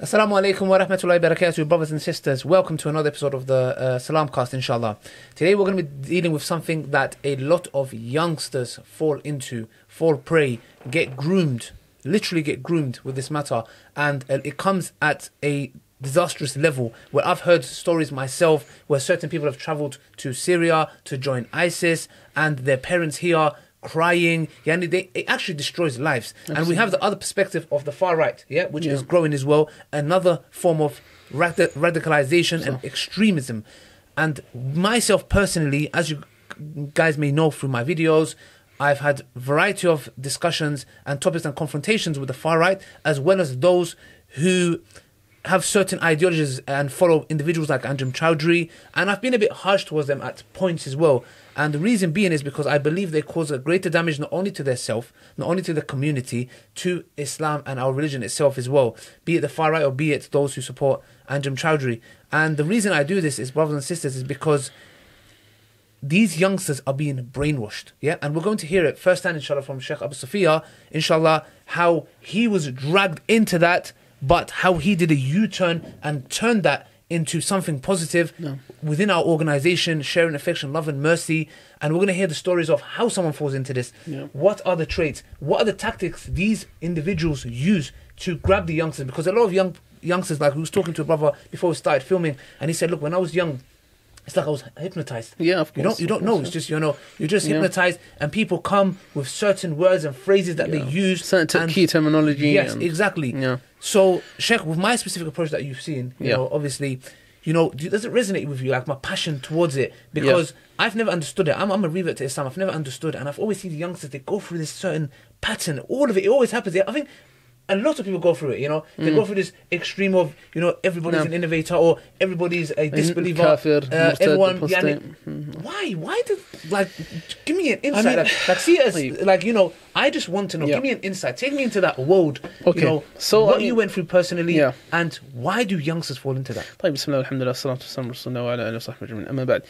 Assalamu alaikum wa rahmatullahi wa barakatuh, brothers and sisters. Welcome to another episode of the uh, Salam Cast, inshallah. Today we're going to be dealing with something that a lot of youngsters fall into, fall prey, get groomed, literally get groomed with this matter. And uh, it comes at a disastrous level where I've heard stories myself where certain people have traveled to Syria to join ISIS and their parents here crying. Yani they, it actually destroys lives. And we have the other perspective of the far right, yeah, which is growing as well. Another form of radi- radicalization and extremism. And myself personally, as you guys may know through my videos, I've had variety of discussions and topics and confrontations with the far right, as well as those who have certain ideologies and follow individuals like Anjem Choudary, and I've been a bit harsh towards them at points as well. And the reason being is because I believe they cause a greater damage not only to their self, not only to the community, to Islam and our religion itself as well, be it the far right or be it those who support Anjem Choudary. And the reason I do this is, brothers and sisters, is because these youngsters are being brainwashed. Yeah, and we're going to hear it firsthand, inshallah, from Sheikh Abu Safia, inshallah, how he was dragged into that, but how he did a U turn and turned that into something positive within our organization, sharing affection, love, and mercy. And we're going to hear the stories of how someone falls into this. Yeah. What are the traits? What are the tactics these individuals use to grab the youngsters? Because a lot of young youngsters, like we was talking to a brother before we started filming, and he said, "Look, when I was young." It's like I was hypnotized. Yeah, of You don't, you don't know. course, It's yeah. just you know, you're just Yeah. hypnotized, and people come with certain words and phrases that Yeah. they use. Certain and- key terminology Yes, and- exactly. Yeah. So, Sheikh, with my specific approach that you've seen, you Yeah. know, obviously, you know, does it resonate with you? Like my passion towards it, because I've never understood it. I'm, I'm a revert to Islam. I've never understood, and I've always seen the youngsters. They go through this certain pattern. All of it, it always happens. I think. A lot of people go through it, you know. They go through this extreme of, you know, everybody's Mm. Yeah. an innovator or everybody's a disbeliever. kafir, uh, murtad, everyone, apostate. yani, why? Why do like? Give me an insight. mean- like, like, see it as Like- like you know. I just want to know. Yeah. Give me an insight. Take me into that world. Okay. You know, So, what I mean- you went through personally, Yeah. and why do youngsters fall into that? طيب بسم الله والحمد لله والصلاة والسلام على رسول الله وعلى آله وصحبه أجمعين أما بعد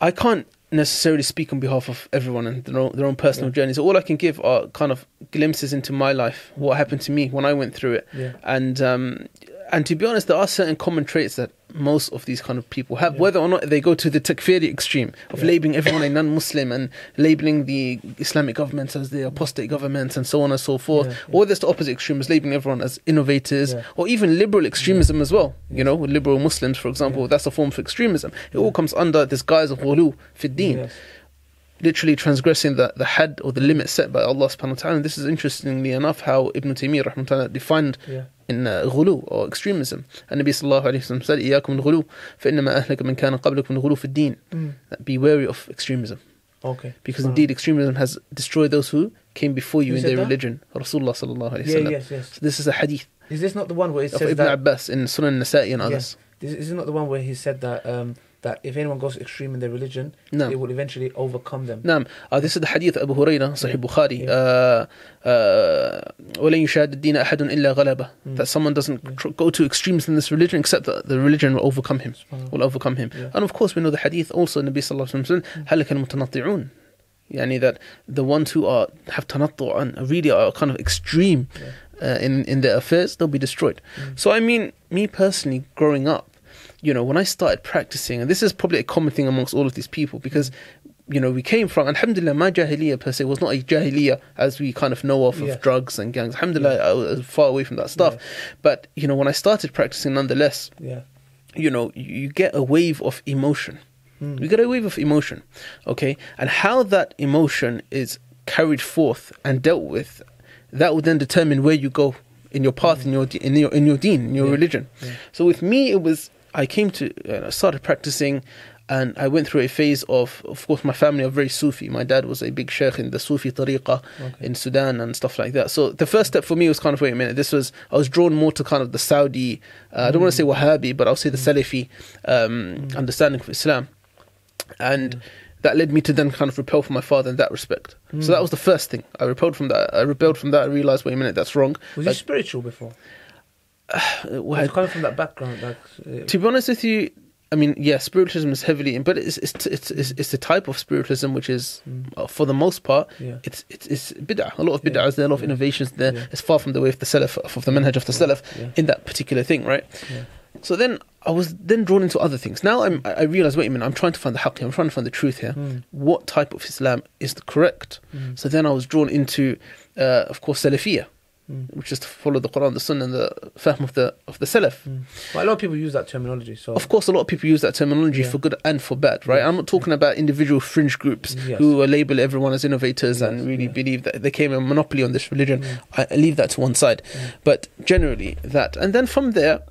I can't necessarily speak on behalf of everyone and their own, their own personal journeys. All I can give are kind of glimpses into my life, what happened to me when I went through it, Yeah. and um, and to be honest, there are certain common traits that most of these kind of people have, whether or not they go to the takfiri extreme of labeling everyone a non-Muslim and labeling the Islamic governments as the apostate governments and so on and so forth, Yeah, yeah. or there's the opposite extreme, is labeling everyone as innovators, Yeah. or even liberal extremism as well. You know, with liberal Muslims, for example, that's a form of extremism. It all comes under this guise of ghulu fi Yes literally transgressing the, the had or the limit set by Allah subhanahu wa ta'ala. And this is interestingly enough how Ibn Taymiyyah rahmatullahi defined Yeah. in uh, ghulu or extremism. And Nabi sallallahu alayhi wa sallam said, إِيَاكُمْ الْغُلُو فَإِنَّمَا أَهْلَكَ مَنْ كَانَ قَبْلَكُمْ الْغُلُو فِي الدِّينِ Mm. That Be wary of extremism. Okay. Because Wow. indeed extremism has destroyed those who came before you Who in said their that? religion. Rasulullah sallallahu alayhi wa Yeah, sallam. yes, yes. So this is a hadith Is this not the one where it of says Ibn that? Abbas in Sunan Nasa'i and Yeah. others. This is not the one where he said that um, that if anyone goes extreme in their religion, No. it will eventually overcome them. نعم uh, this is the hadith of Abu Hurairah Sahih Bukhari Yeah. uh, uh, ولن يشاهد الدين أحد إلا غلبه Mm. that someone doesn't tr- go to extremes in this religion except that the religion will overcome him Subhanallah. will overcome him Yeah. and of course we know the hadith also Nabi صلى الله عليه وسلم Mm. هلك المتنطعون يعني that the ones who are have tanattu and really are kind of extreme uh, in in their affairs they'll be destroyed Mm. so I mean me personally growing up you know when I started practicing and this is probably a common thing amongst all of these people because you know, we came from, alhamdulillah, my jahiliyyah per se was not a jahiliyyah as we kind of know of, Yeah. of drugs and gangs. Alhamdulillah, I was far away from that stuff. But, you know, when I started practicing nonetheless, Yeah. you know, you, get a wave of emotion. Mm. You get a wave of emotion, okay? And how that emotion is carried forth and dealt with, that will then determine where you go in your path, in your in your in your deen, in your religion. So with me, it was I came to uh, I started practicing, and I went through a phase of of course my family are very Sufi. My dad was a big sheikh in the Sufi tariqah Okay. in Sudan and stuff like that. So the first step for me was kind of wait a minute. This was I was drawn more to kind of the Saudi. Uh, I don't want to say Wahhabi, but I'll say the Salafi um, understanding of Islam, and. That led me to then kind of repel from my father in that respect. So that was the first thing. I repelled from that. I rebelled from that. I realized, wait a minute, that's wrong. Was you spiritual before? Uh, Was you coming from that background? Like, uh, to be honest with you, I mean, yeah, spiritualism is heavily in, but it's it's it's it's, it's the type of spiritualism which is, uh, for the most part, Yeah. it's it's it's bid'ah. A lot of Yeah. bid'ah is there, a lot of Yeah. innovations there. Yeah. It's far from the way of the salaf, of the manhaj of the salaf Yeah. in that particular thing, right? Yeah. So then I was then drawn into other things. Now I'm, I realize, wait a minute, I'm trying to find the haqq. I'm trying to find the truth here. Mm. What type of Islam is the correct? Mm. So then I was drawn into, uh, of course, Salafiyah, Mm. which is to follow the Quran, the Sunnah, and the fahm of the of the Salaf. Mm. But a lot of people use that terminology. So Of course, a lot of people use that terminology Yeah. for good and for bad, right? Yeah. I'm not talking about individual fringe groups Yes. who label everyone as innovators and really yeah. believe that they came a monopoly on this religion. Mm. I, I leave that to one side. Mm. But generally, that. And then from there,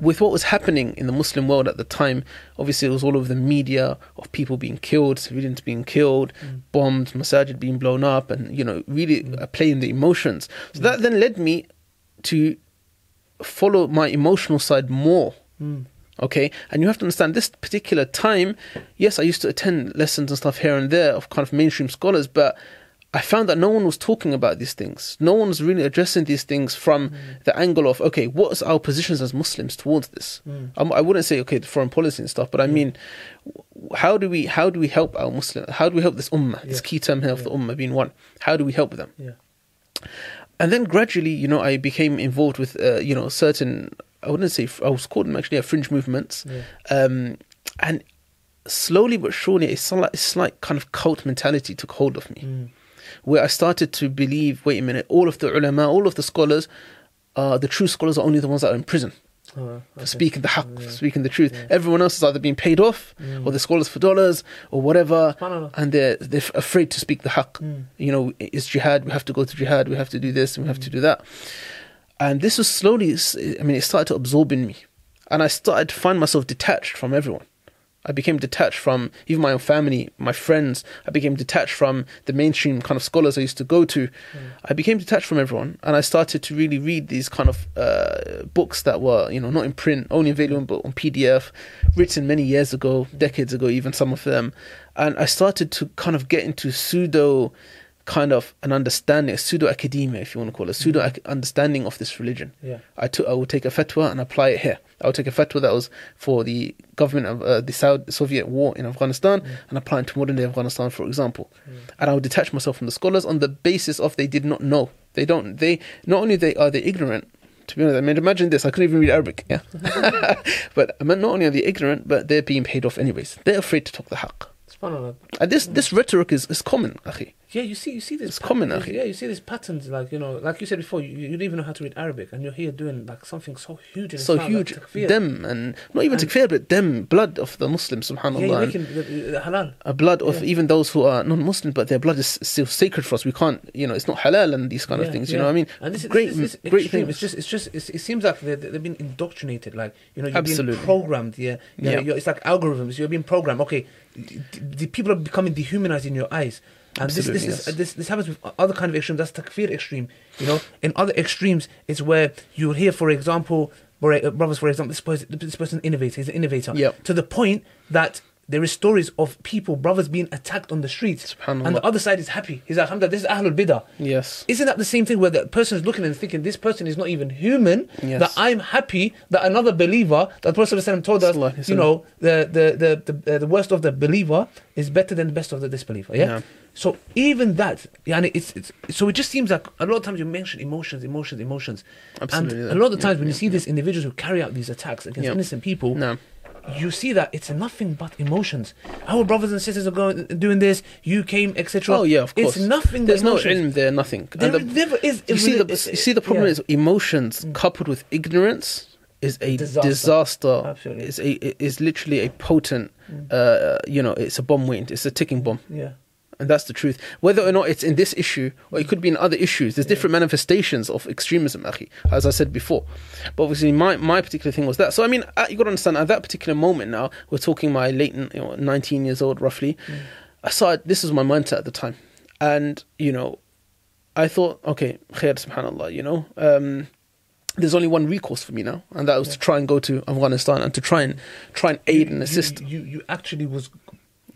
with what was happening in the Muslim world at the time, obviously it was all over the media of people being killed, civilians being killed, Mm. bombed, masajid being blown up, and, you know, really Mm. playing the emotions. So that then led me to follow my emotional side more Mm. okay and you have to understand this particular time yes i used to attend lessons and stuff here and there of kind of mainstream scholars but i found that no one was talking about these things no one was really addressing these things from the angle of okay what is our positions as muslims towards this Mm. um, i wouldn't say okay the foreign policy and stuff but i mean how do we how do we help our muslim how do we help this ummah this key term here of the Yeah. ummah being one how do we help them Yeah. and then gradually, you know, I became involved with, uh, you know, certain. I wouldn't say I was called them actually, yeah, fringe movements, Yeah. um, and slowly but surely, a slight, a slight kind of cult mentality took hold of me, Mm. Where I started to believe, wait a minute, all of the ulama, all of the scholars, uh, the true scholars are only the ones that are in prison Oh, for okay. speaking the haqq, Yeah. speaking the truth. Yeah. Everyone else is either being paid off, Mm. or they're scholars for dollars, or whatever, and they're they're afraid to speak the haqq Mm. you know, it's jihad, we have to go to jihad, we have to do this, and we have Mm. to do that. And this was slowly, I mean, it started to absorb in me. And I started to find myself detached from everyone. I became detached from even my own family, my friends. I became detached from the mainstream kind of scholars I used to go to. Mm. I became detached from everyone, and I started to really read these kind of uh, books that were, you know, not in print, only available on PDF, written many years ago, decades ago, even some of them. And I started to kind of get into pseudo kind of an understanding, a pseudo academia, if you want to call it, pseudo ac- understanding of this religion. Yeah. I took, I would take a fatwa and apply it here. I would take a fatwa that was for the government of uh, the Saudi Soviet war in Afghanistan mm. and apply it to modern day Afghanistan, for example. Mm. And I would detach myself from the scholars on the basis of they did not know. They don't. They not only they are they ignorant. To be honest, I mean, imagine this. I couldn't even read Arabic. Yeah, but I mean, not only are they ignorant, but they're being paid off anyways. They're afraid to talk the haqq. This this rhetoric is, is common, akhi. Yeah, you see, you see this. It's common, patterns- akhi. Yeah, you see these patterns, like you know, like you said before, you, you don't even know how to read Arabic, and you're here doing like something so huge. In So like huge, takfir. them and not even And- takfir, but them blood of the Muslims, Yeah, subhanallah. you're making the, the, halal. a blood of Yeah. even those who are non-Muslim, but their blood is still sacred for us. We can't, you know, it's not halal and these kind of things. You yeah. know what I mean? And this is great, this is great extreme. things. It's just, it's just, it's, it seems like they're, they've been indoctrinated. Like you know, you're Absolutely. being programmed. Yeah, yeah. Yeah. You're, it's like algorithms. You're being programmed. Okay, the, the people are becoming dehumanized in your eyes. And this, this Absolutely, is this this happens with other kind of extremes. That's takfir extreme. You know, in other extremes, it's where you'll hear, for example, uh, brothers, for example, this person, this person innovator, he's an innovator. Yep. To the point that there is stories of people, brothers being attacked on the streets, and the other side is happy. He's like, Alhamdulillah, this is Ahlul Bidah. yes, Isn't that the same thing where the person is looking and thinking this person is not even human? Yes. That I'm happy that another believer, that the Prophet ﷺ told us, alaihi you know, the the the the, uh, the worst of the believer is better than the best of the disbeliever. Yeah. Yeah. So even that, yeah, it's, it's so it just seems like a lot of times you mention emotions, emotions, emotions, Absolutely, and a lot of the Yeah, times when you yeah, see these individuals who carry out these attacks against innocent people, no, you see that it's nothing but emotions. Our brothers and sisters are going doing this. You came, etc. oh yeah, of course. It's nothing. There's no ilm there, nothing. There the- never is. you see the you see the problem yeah. is emotions coupled with ignorance is a Disaster. disaster. Absolutely. Is a is literally a potent. Uh, you know, it's a bomb waiting. It's a ticking bomb. yeah. And that's the truth. Whether or not it's in this issue, or it could be in other issues, there's different manifestations of extremism, akhi, as I said before. But obviously, my, my particular thing was that. So, I mean, uh, you got to understand, at that particular moment now, we're talking my late, you know, 19 years old roughly, I saw this was my mindset at the time. And, you know, I thought, okay, khair, subhanAllah, you know, um, there's only one recourse for me now, and that was to try and go to Afghanistan and to try and try and aid and assist. You, you, you actually was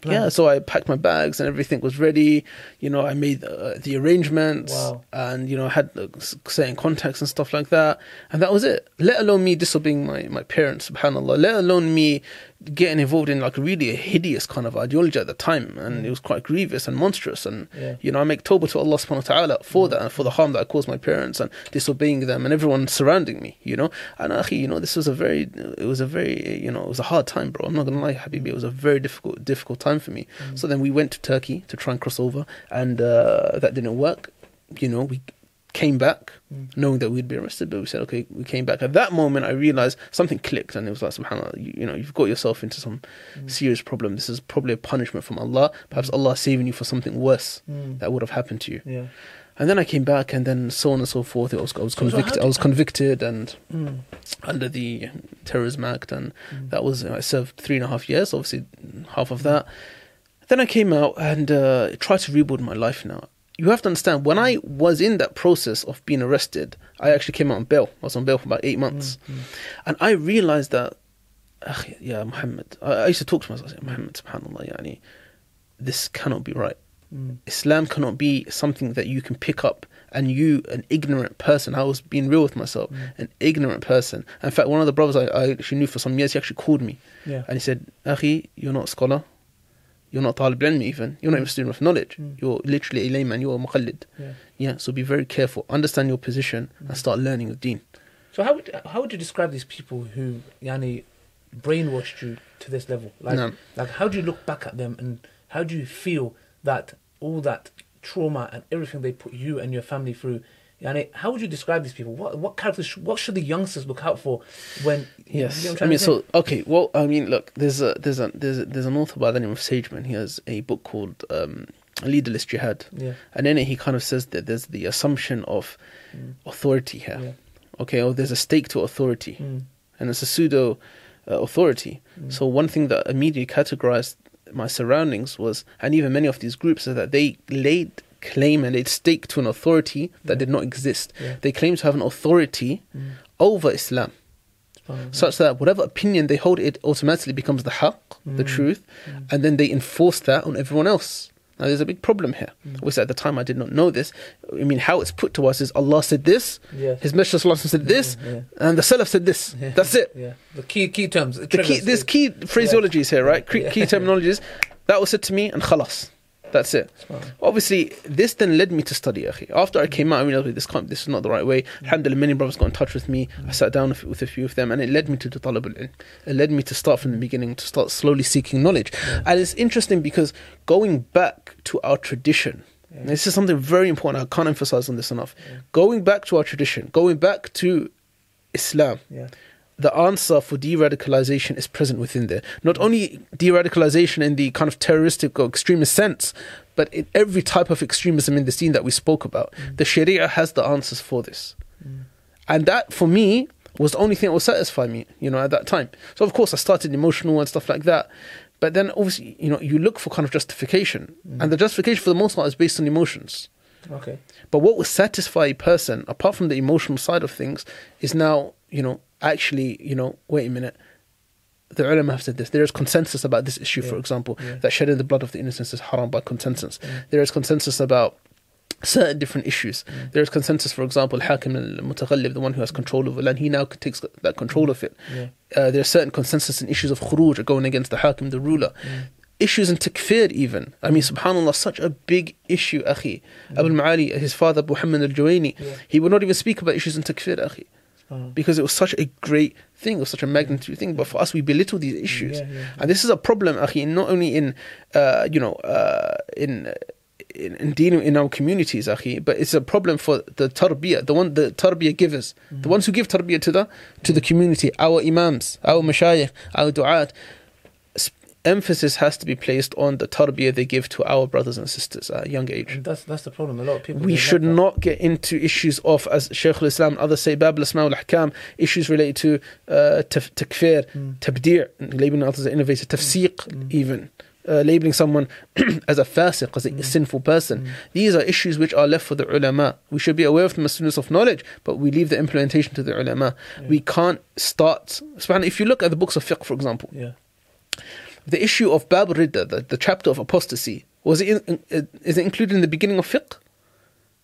plan. Yeah, so I packed my bags and everything was ready. You know, I made uh, the arrangements Wow. and, you know, I had uh, certain contacts and stuff like that. And that was it. Let alone me disobeying my, my parents, subhanAllah. Let alone me getting involved in like really a hideous kind of ideology at the time. And mm. it was quite grievous and monstrous. And, Yeah. you know, I make tawbah to Allah subhanahu wa ta'ala for mm. that and for the harm that I caused my parents and disobeying them and everyone surrounding me, you know. And, akhi, you know, this was a very, it was a very, you know, it was a hard time, bro. I'm not to lie, Habibi. It was a very difficult, difficult time for me. Mm. So then we went to Turkey to try and cross over and uh, that didn't work. You know, we came back knowing that we'd be arrested, but we said, okay, we came back. At that moment, I realized something clicked and it was like, subhanAllah, you, you know, you've got yourself into some serious problem. This is probably a punishment from Allah. Perhaps Allah saving you for something worse Mm. that would have happened to you. Yeah. And then I came back, and then so on and so forth. I was, I was So- so convicted. did- I was convicted, and Mm. under the Terrorism Act, and Mm. that was I served three and a half years. Obviously, half of that. Then I came out and uh, tried to rebuild my life. Now you have to understand when I was in that process of being arrested, I actually came out on bail. I was on bail for about eight mm, months, mm. and I realized that, "Akhi, yeah, Muhammad. I, I used to talk to myself, I said, Muhammad, Subhanallah, yani, this cannot be right. Mm. Islam cannot be something that you can pick up and you, an ignorant person, I was being real with myself, mm. an ignorant person. In fact, one of the brothers I, I actually knew for some years, he actually called me Yeah. and he said, Akhi, you're not a scholar, you're not talib ilm even, you're not even a student of knowledge, Mm. you're literally a layman, you're a muqallid. Yeah. Yeah, so be very careful, understand your position and start learning the deen. So how would how would you describe these people who yani brainwashed you to this level? Like No. like how do you look back at them and how do you feel that all that trauma and everything they put you and your family through? Yani, how would you describe these people? What what characters? sh- What should the youngsters look out for when? Yes, you know I mean, so okay. Well, I mean, look, there's a there's a there's a, there's an author by the name of Sageman. He has a book called um, Leaderless Jihad, yeah, and in it he kind of says that there's the assumption of Mm. authority here. yeah, Okay, or there's a stake to authority, mm, and it's a pseudo uh, authority. Mm. So one thing that immediately categorized my surroundings was, and even many of these groups, is that they laid claim and they stake to an authority that Yeah. did not exist. yeah. They claim to have an authority Mm. over Islam. Such that whatever opinion they hold, it automatically becomes the haqq, the Mm. truth, Mm. and then they enforce that on everyone else. Now, there's a big problem here. Mm. Obviously, at the time, I did not know this. I mean, how it's put to us is Allah said this, Yes. His Messenger Sallallahu Alaihi Wasallam said this, Yeah. and the Salaf said this. Yeah. That's it. Yeah. The key key terms. The key, there's key phraseologies here, right? Key, Yeah. key terminologies. That was said to me, and khalas. That's it. Obviously, this then led me to study. Akhi. After I came out, I realized this can't, this is not the right way. Mm. Alhamdulillah, many brothers got in touch with me. I sat down with, with a few of them, and it led me to the talab al. It led me to start from the beginning, to start slowly seeking knowledge. And it's interesting because going back to our tradition, and this is something very important. I can't emphasize on this enough. Yeah. Going back to our tradition, going back to Islam, Yeah. The answer for de-radicalization is present within there. Not only de-radicalization in the kind of terroristic or extremist sense, but in every type of extremism in the scene that we spoke about. The Sharia has the answers for this. Mm. And that, for me, was the only thing that would satisfy me, you know, at that time. So, of course, I started emotional and stuff like that. But then, obviously, you know, you look for kind of justification. And the justification, for the most part, is based on emotions. Okay. But what will satisfy a person, apart from the emotional side of things, is now, you know, actually, you know, wait a minute. The ulama have said this. There is consensus about this issue, for example, Yeah. that shedding the blood of the innocents is haram by consensus. Yeah. There is consensus about certain different issues. Mm. There is consensus, for example, Hakim al Mutaghallib, the one who has control over land, he now takes that control of it. Yeah. Uh, there are certain consensus in issues of khuruj, going against the Hakim, the ruler. Mm. Issues in takfir, even. I mean, subhanAllah, such a big issue, akhi. Abu Ma'ali, his father, Muhammad al Juwaini, Yeah. he would not even speak about issues in takfir, akhi, Subhanallah. because it was such a great thing, it was such a magnitude thing. But for us, we belittle these issues. Yeah, yeah. And this is a problem, akhi, not only in, uh, you know, uh, in. In, in dealing in our communities, akhi, but it's a problem for the tarbiyah, the one the tarbiyah givers, the ones who give tarbiyah to the to the community, our imams, our mashayikh, our du'at. Emphasis has to be placed on the tarbiyah they give to our brothers and sisters at a young age. And that's that's the problem. A lot of people. We should not get into issues of, as Shaykh al-Islam and others say, Bab al-Asma wal-Ahkam, issues related to uh, taf- takfir, Mm. tabdir, labeling others as an innovator, tafsiq Mm. even, uh, labeling someone as a fasiq, as a Mm. sinful person. Mm. These are issues which are left for the ulama. We should be aware of them as students of knowledge, but we leave the implementation to the ulama. Yeah. We can't start. If you look at the books of fiqh, for example, Yeah. The issue of Bab Ridda, the, the chapter of apostasy, was it in, is it included in the beginning of fiqh?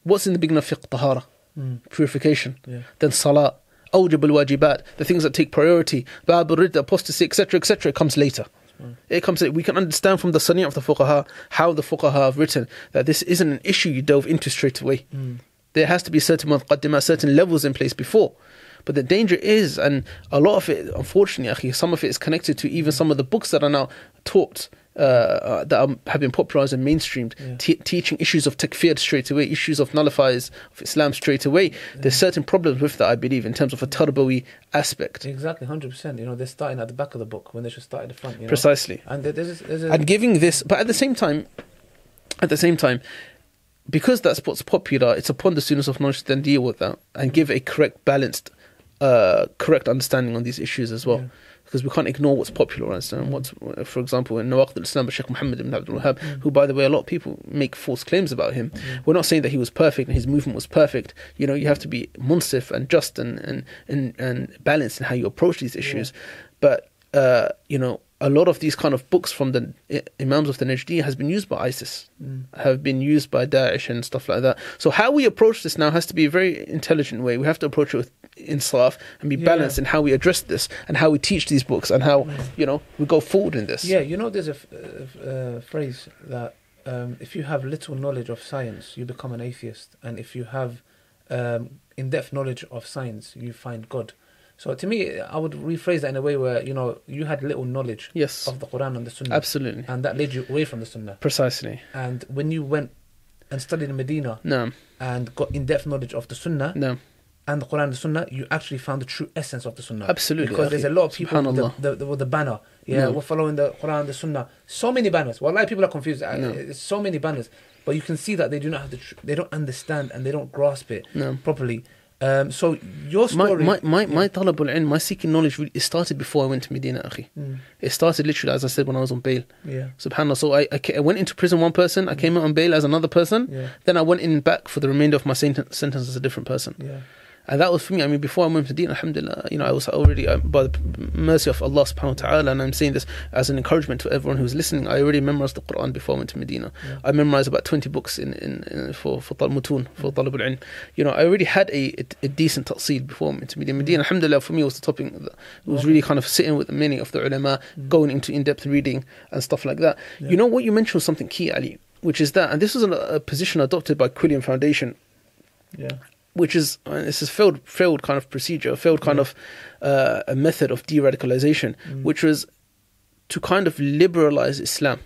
What's in the beginning of fiqh? Tahara, hmm. purification. Yeah. Then salah, awjab al wajibat, the things that take priority, Bab Ridda, apostasy, etc., etc. It comes later. Hmm. It comes. We can understand from the sani of the fuqaha how the fuqaha have written that this isn't an issue you delve into straight away. Hmm. There has to be certain certain levels in place before. But the danger is, and a lot of it, unfortunately, some of it is connected to even some of the books that are now taught. Uh, uh, that are, have been popularized and mainstreamed, Yeah. te- teaching issues of takfir straight away, issues of nullifiers of Islam straight away. There's certain problems with that, I believe, in terms of a tarbawi aspect. Exactly, hundred percent. You know, they're starting at the back of the book when they should start at the front. You know? Precisely. And there's, there's a, and giving this but at the same time at the same time because that's what's popular it's upon the students of knowledge to then deal with that and give a correct balanced uh correct understanding on these issues as well. Yeah. because we can't ignore what's popularized and what's for example in Nawaqid al-Islam by Sheikh Muhammad ibn Abdul Wahhab who by the way a lot of people make false claims about him. We're not saying that he was perfect and his movement was perfect. You know you have to be munsif and just and and and, and balanced in how you approach these issues. But uh, you know, a lot of these kind of books from the Imams of the Najdi has been used by ISIS, have been used by Daesh and stuff like that. So how we approach this now has to be a very intelligent way. We have to approach it with insaf and be Yeah. balanced in how we address this and how we teach these books and how you know we go forward in this. Yeah, you know, there's a, f- a- a phrase that um, if you have little knowledge of science, you become an atheist, and if you have um, in-depth knowledge of science, you find God. So to me, I would rephrase that in a way where you know you had little knowledge Yes. of the Quran and the Sunnah, Absolutely. and that led you away from the Sunnah. Precisely. And when you went and studied in Medina No. and got in-depth knowledge of the Sunnah No. and the Quran and the Sunnah, you actually found the true essence of the Sunnah. Absolutely, Because there's a lot of people with the, the, the, with the banner. Yeah, No. we're following the Quran and the Sunnah. So many banners. Well, a lot of people are confused. No. It's so many banners. But you can see that they do not have the, tr- they don't understand and they don't grasp it No. properly. Um, so your My story. my my, Yeah. my talab al-ilm, my seeking knowledge really, it started before I went to Medina, akhi. Mm, It started literally as I said when I was on bail. yeah. Subhanallah. So I, I, I went into prison one person, I came out on bail as another person, Yeah. then I went in back for the remainder of my senten- sentence as a different person. Yeah. And that was for me. I mean, before I went to Deen, Alhamdulillah, you know, I was already, uh, by the mercy of Allah subhanahu wa ta'ala, and I'm saying this as an encouragement to everyone who's listening, I already memorized the Quran before I went to Medina. Yeah. I memorized about 20 books in, in, in for, for Tal Mutun, for Talib al Ilm. You know, I already had a, a, a decent taqsil before I went to Medina. Medina, Alhamdulillah, for me was the topic, that- it was really kind of sitting with many of the ulama, going into in depth reading and stuff like that. Yeah. You know, what you mentioned was something key, Ali, which is that, and this was a, a position adopted by Quilliam Foundation Yeah. Which is uh, this is failed failed kind of procedure, a failed kind Yeah. of uh, a method of de-radicalization, Mm. which was to kind of liberalize Islam,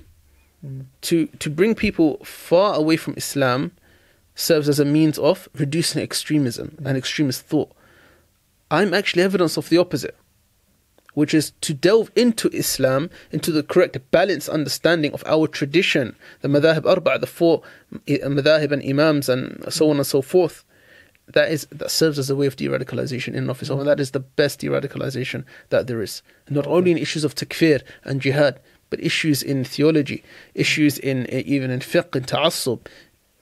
Mm. to to bring people far away from Islam, serves as a means of reducing extremism and extremist thought. I'm actually evidence of the opposite, which is to delve into Islam, into the correct balanced understanding of our tradition, the madhahib arba, the four i- madhahib and imams, and so on and so forth. That is that serves as a way of de-radicalization in and of itself, and that is the best de-radicalization that there is. Not only in issues of takfir and jihad, but issues in theology, issues in uh, even in fiqh and ta'assub,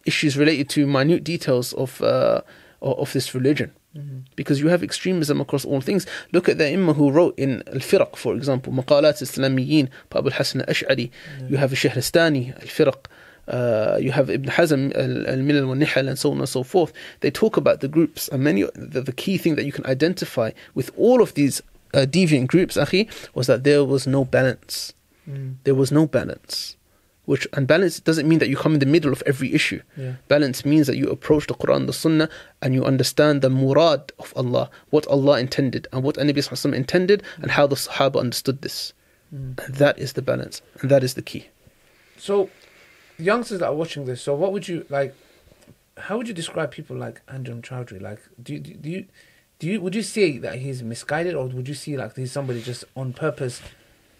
issues related to minute details of uh, of this religion Mhm. because you have extremism across all things. Look at the Imam who wrote in Al Firaq, for example, Maqalat Islamiyyin, by Abu Hassan Ash'ari. You have Shahristani, Al Firaq. Uh, you have Ibn Hazm, Al Milal wal Nihal, and so on and so forth. They talk about the groups, and many. The, the key thing that you can identify with all of these uh, deviant groups, Akhi, was that there was no balance. Mm. There was no balance. Which and balance doesn't mean that you come in the middle of every issue. Yeah. Balance means that you approach the Quran, the Sunnah, and you understand the murad of Allah, what Allah intended, and what Nabi Sallallahu Alaihi Wasallam intended, and how the Sahaba understood this. Mm. And that is the balance, and that is the key. So, youngsters that are watching this, so what would you like? How would you describe people like Anjem Choudary? Like, do you, do you, do you, would you say that he's misguided, or would you see like he's somebody just on purpose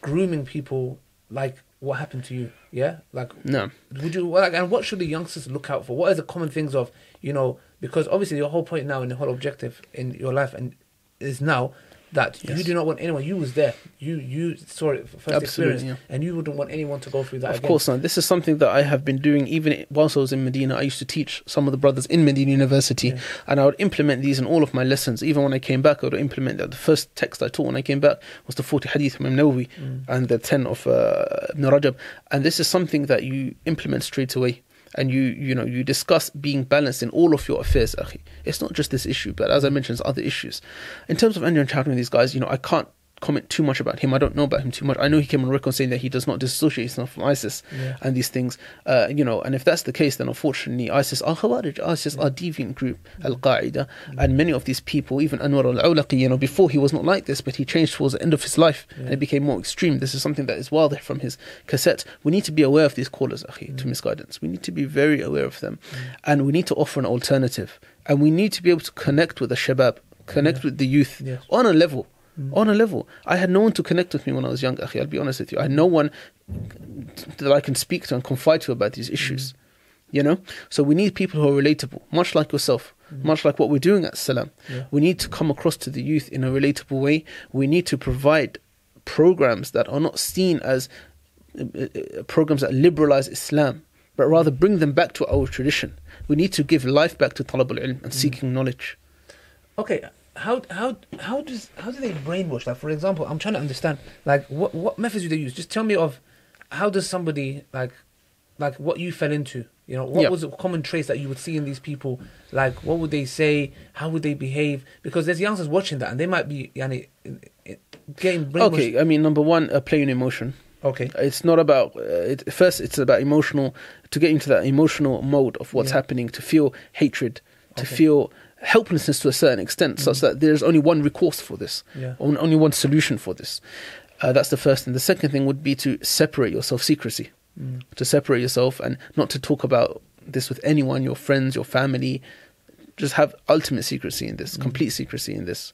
grooming people, like what happened to you? Yeah, like No. would you like, and what should the youngsters look out for? What are the common things of you know? Because obviously your whole point now and the whole objective in your life and is now that you do not want anyone. You was there. You you saw it first Absolutely, experience, and you wouldn't want anyone to go through that. Of again. course not. This is something that I have been doing even whilst I was in Medina. I used to teach some of the brothers in Medina University, Yeah. and I would implement these in all of my lessons. Even when I came back, I would implement that. The first text I taught when I came back was the 40 hadith from Imam Nawawi Mm. and the 10 of uh, Ibn Rajab. And this is something that you implement straight away. And you, you know, you discuss being balanced in all of your affairs, akhi. It's not just this issue, but as I mentioned, there's other issues. In terms of Andrew encountering these guys, you know, I can't comment too much about him. I don't know about him too much. I know he came on record saying that he does not dissociate himself from ISIS Yeah. and these things. Uh, you know, and if that's the case, then unfortunately, ISIS are Khawarij. ISIS are deviant group, Al Qaeda, mm. and many of these people, even Anwar al Awlaqi, you know, before he was not like this, but he changed towards the end of his life and Yeah. it became more extreme. This is something that is wild from his cassette. We need to be aware of these callers, akhi, to mm. misguidance. We need to be very aware of them, mm. and we need to offer an alternative, and we need to be able to connect with the shabab, connect Yeah. with the youth on a level. Mm. On a level, I had no one to connect with me when I was young. I'll be honest with you. I had no one that I can speak to and confide to about these issues. You know, so we need people who are relatable, much like yourself, much like what we're doing at Salam. Yeah. We need to come across to the youth in a relatable way. We need to provide programs that are not seen as uh, uh, programs that liberalize Islam, but rather bring them back to our tradition. We need to give life back to talab al-ilm and seeking knowledge. Okay, how how how does how do they brainwash? Like for example, I'm trying to understand. Like what what methods do they use? Just tell me of how does somebody like like what you fell into. You know, what was the common traits that you would see in these people? Like, what would they say? How would they behave? Because there's youngsters watching that, and they might be, yani, in- in- getting brainwashed. Okay, I mean, number one, uh, play an emotion. Okay. It's not about uh, it, first. It's about emotional to get into that emotional mode of what's Yeah. happening, to feel hatred, to Okay. feel helplessness to a certain extent, such that there's only one recourse for this, Yeah. only one solution for this. Uh, that's the first thing. The second thing would be to separate yourself, secrecy, Mm. to separate yourself and not to talk about this with anyone, your friends, your family. Just have ultimate secrecy in this, mm. complete secrecy in this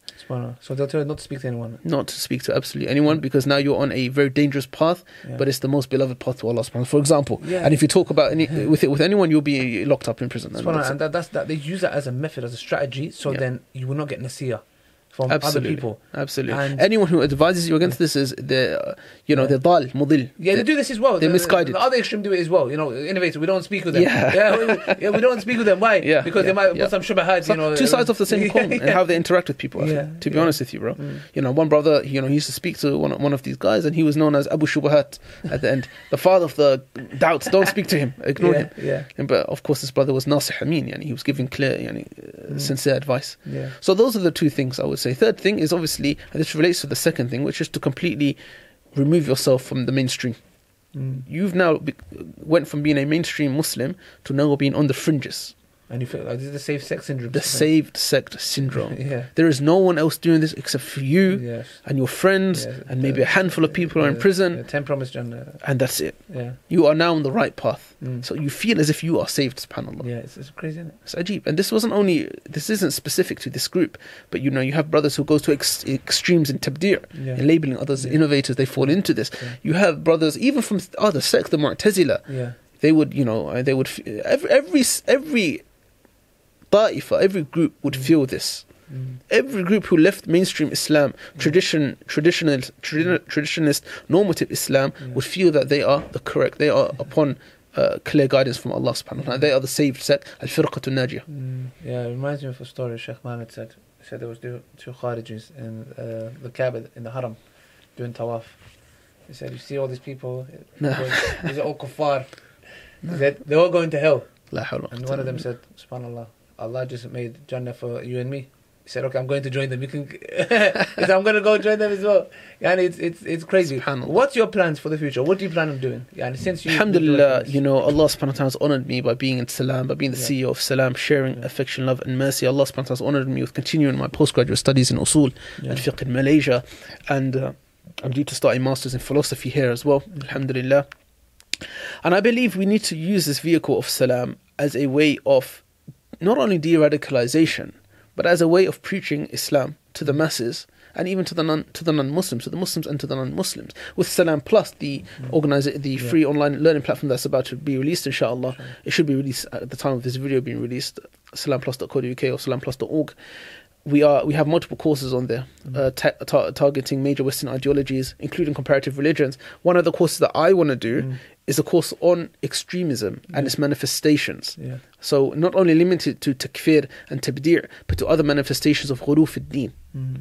So they'll tell you not to speak to anyone. not to speak to absolutely anyone because now you're on a very dangerous path, Yeah. but it's the most beloved path to Allah subhanahu for example. Yeah. And if you talk about any with it with anyone, you'll be locked up in prison. And that's and that, that's that they use that as a method, as a strategy, so Yeah. then you will not get nasiyah from Absolutely. other people. Absolutely. And- anyone who advises you against this is they're, uh, you know, Yeah. they're dal, mudil. Yeah, they do this as well. They're The- misguided. The other extreme do it as well. You know, innovator. We don't speak with them. Yeah. yeah, we, yeah, we don't speak with them. Why? Yeah, because yeah, they might put some shubahat. You know, two sides of the same coin and how they interact with people. I Yeah, think, to be honest with you, bro. Mm. You know, one brother, you know, he used to speak to one, one of these guys, and he was known as Abu Shubahat at the end, the father of the doubts. Don't speak to him. Ignore him. yeah, And, but of course, this brother was Nasih Amin, and he was giving clear, yani, uh, Mm. sincere advice. yeah. So those are the two things I would say. Third thing is obviously, and this relates to the second thing, which is to completely remove yourself from the mainstream. Mm. You've now be- went from being a mainstream Muslim to now being on the fringes, And you feel like this is the safe sex syndrome. the saved sect syndrome. Yeah. There is no one else doing this except for you Yes. and your friends, Yes. and maybe a handful of people are in prison, yeah, Ten promised Jannah. and that's it. Yeah. You are now on the right path. Mm. So you feel as if you are saved, subhanAllah. Yeah, it's, it's crazy, isn't it? It's ajib. And this wasn't only, this isn't specific to this group, but you know, you have brothers who go to ex- extremes in tabdir, Yeah. in labeling others Yeah. innovators, they fall into this. Yeah. You have brothers, even from other sects, the Mu'tazila, Yeah. they would, you know, uh, they would, every, every, every ta'ifa, every group would feel this. Mm. Every group who left mainstream Islam, tradition, traditional, tradi- traditionalist, normative Islam, Yeah. would feel that they are the correct, they are upon uh, clear guidance from Allah subhanahu wa ta'ala. They are the saved sect, al-firqatu najiyah. Mm. Yeah, it reminds me of a story Sheikh Mohammed said. He said there was two, two Kharijis in uh, the Kaaba, in the Haram, doing tawaf. He said, you see all these people, No. these are all kuffar. He said, they're all going to hell. La hawla wa And one of them said, SubhanAllah, Allah just made Jannah for you and me. He said, okay, I'm going to join them. You can. he said, I'm going to go join them as well. And it's it's it's crazy. What's your plans for the future? What do you plan on doing? Yeah, and since you. Alhamdulillah, you know, Allah subhanahu wa ta'ala has honored me by being in Salam, by being the Yeah. CEO of Salam, sharing Yeah. affection, love, and mercy. Allah subhanahu wa ta'ala has honored me with continuing my postgraduate studies in Usul Yeah. and Fiqh in Malaysia. And uh, I'm due to start a master's in philosophy here as well, Alhamdulillah. And I believe we need to use this vehicle of Salam as a way of not only de radicalization, but as a way of preaching Islam to the masses and even to the non to the non-Muslims, to the Muslims and to the non-Muslims. With Salam Plus, the mm-hmm. organizer, the Yeah. free online learning platform that's about to be released, inshallah, it should be released at the time of this video being released, salamplus.co.uk or salamplus.org. we are we have multiple courses on there mm-hmm. uh, ta- ta- targeting major Western ideologies, including comparative religions. One of the courses that I want to do mm. Is a course on extremism and its manifestations. Yeah. So not only limited to takfir and tabdir, but to other manifestations of ghuruf al-din,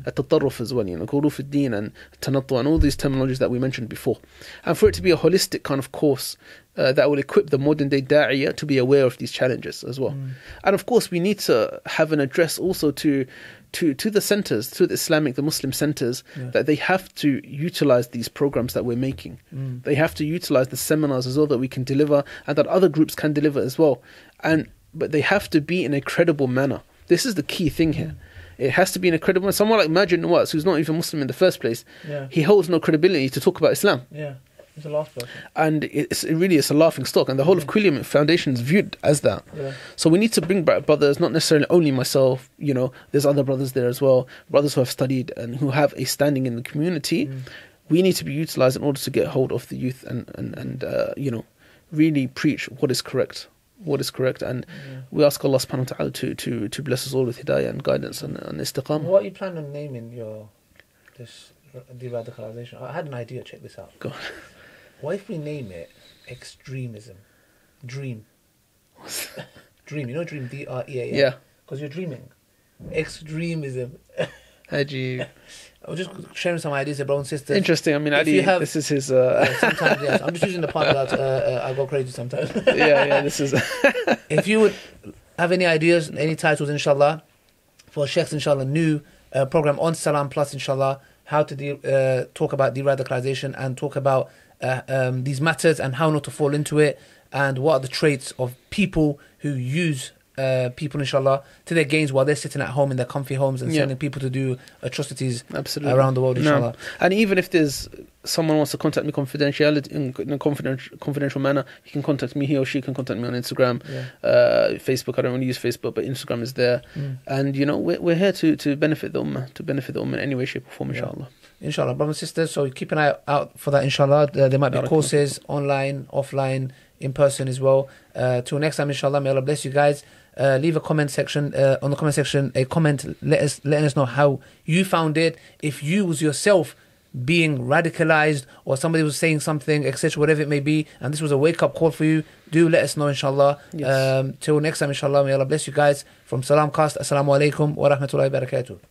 at-tatarruf as well, you know, ghuruf al-din and tanattu and all these terminologies that we mentioned before. And for it to be a holistic kind of course uh, that will equip the modern day da'iyah to be aware of these challenges as well. And of course, we need to have an address also to to to the centers, to the Islamic, the Muslim centers, Yeah. that they have to utilize these programs that we're making. Mm. They have to utilize the seminars as well that we can deliver and that other groups can deliver as well. And but they have to be in a credible manner. This is the key thing here. Mm. It has to be in a credible manner. Someone like Maajid Nawaz, who's not even Muslim in the first place, Yeah. he holds no credibility to talk about Islam Yeah. He's the last person. and it's it really is a laughing stock and the whole of Quilliam Foundation is viewed as that Yeah. so we need to bring back brothers not necessarily only myself you know there's other brothers there as well brothers who have studied and who have a standing in the community we need to be utilized in order to get hold of the youth and and, and uh, you know really preach what is correct what is correct and we ask Allah subhanahu wa ta'ala to, to, to bless us all with hidayah and guidance and, and istiqamah What are you planning on naming your this de-radicalization? I had an idea. Check this out. Go on. What if we name it extremism? Dream. dream. You know dream. D R E A M. yeah Because you're dreaming. Extremism. Haji I was just sharing some ideas, with brothers and sisters. interesting I mean If Ali you have- this is his uh, Yeah, sometimes, yes. I'm just using the part that uh, uh, I go crazy sometimes. yeah yeah this is if you would have any ideas, any titles, inshallah, for Sheikh's, inshallah, new uh, program on Salam Plus, inshallah, how to de- uh, talk about de-radicalization and talk about uh, um, these matters and how not to fall into it and what are the traits of people who use uh, people, inshallah, to their gains while they're sitting at home in their comfy homes and Yeah. sending people to do atrocities Absolutely. around the world, No. inshallah. And even if there's someone wants to contact me confidentiality in, in a confidential, confidential manner, he can contact me. He or she can contact me on Instagram, Yeah. uh, Facebook. I don't really use Facebook, but Instagram is there. Mm. And you know, we're, we're here to, to benefit the ummah, to benefit the ummah in any way, shape, or form, Yeah. Inshallah. Brothers and sisters. So keep an eye out for that. Inshallah, uh, there might be courses online, offline, in person as well. Uh, till next time, inshallah. May Allah bless you guys. Uh, leave a comment section uh, on the comment section. A comment. Let us letting us know how you found it. If you was yourself being radicalized or somebody was saying something, etc., whatever it may be, and this was a wake up call for you, do let us know, inshallah. Yes. Um, till next time, inshallah. May Allah bless you guys. From Salam Cast, Assalamu alaikum wa rahmatullahi wa barakatuh.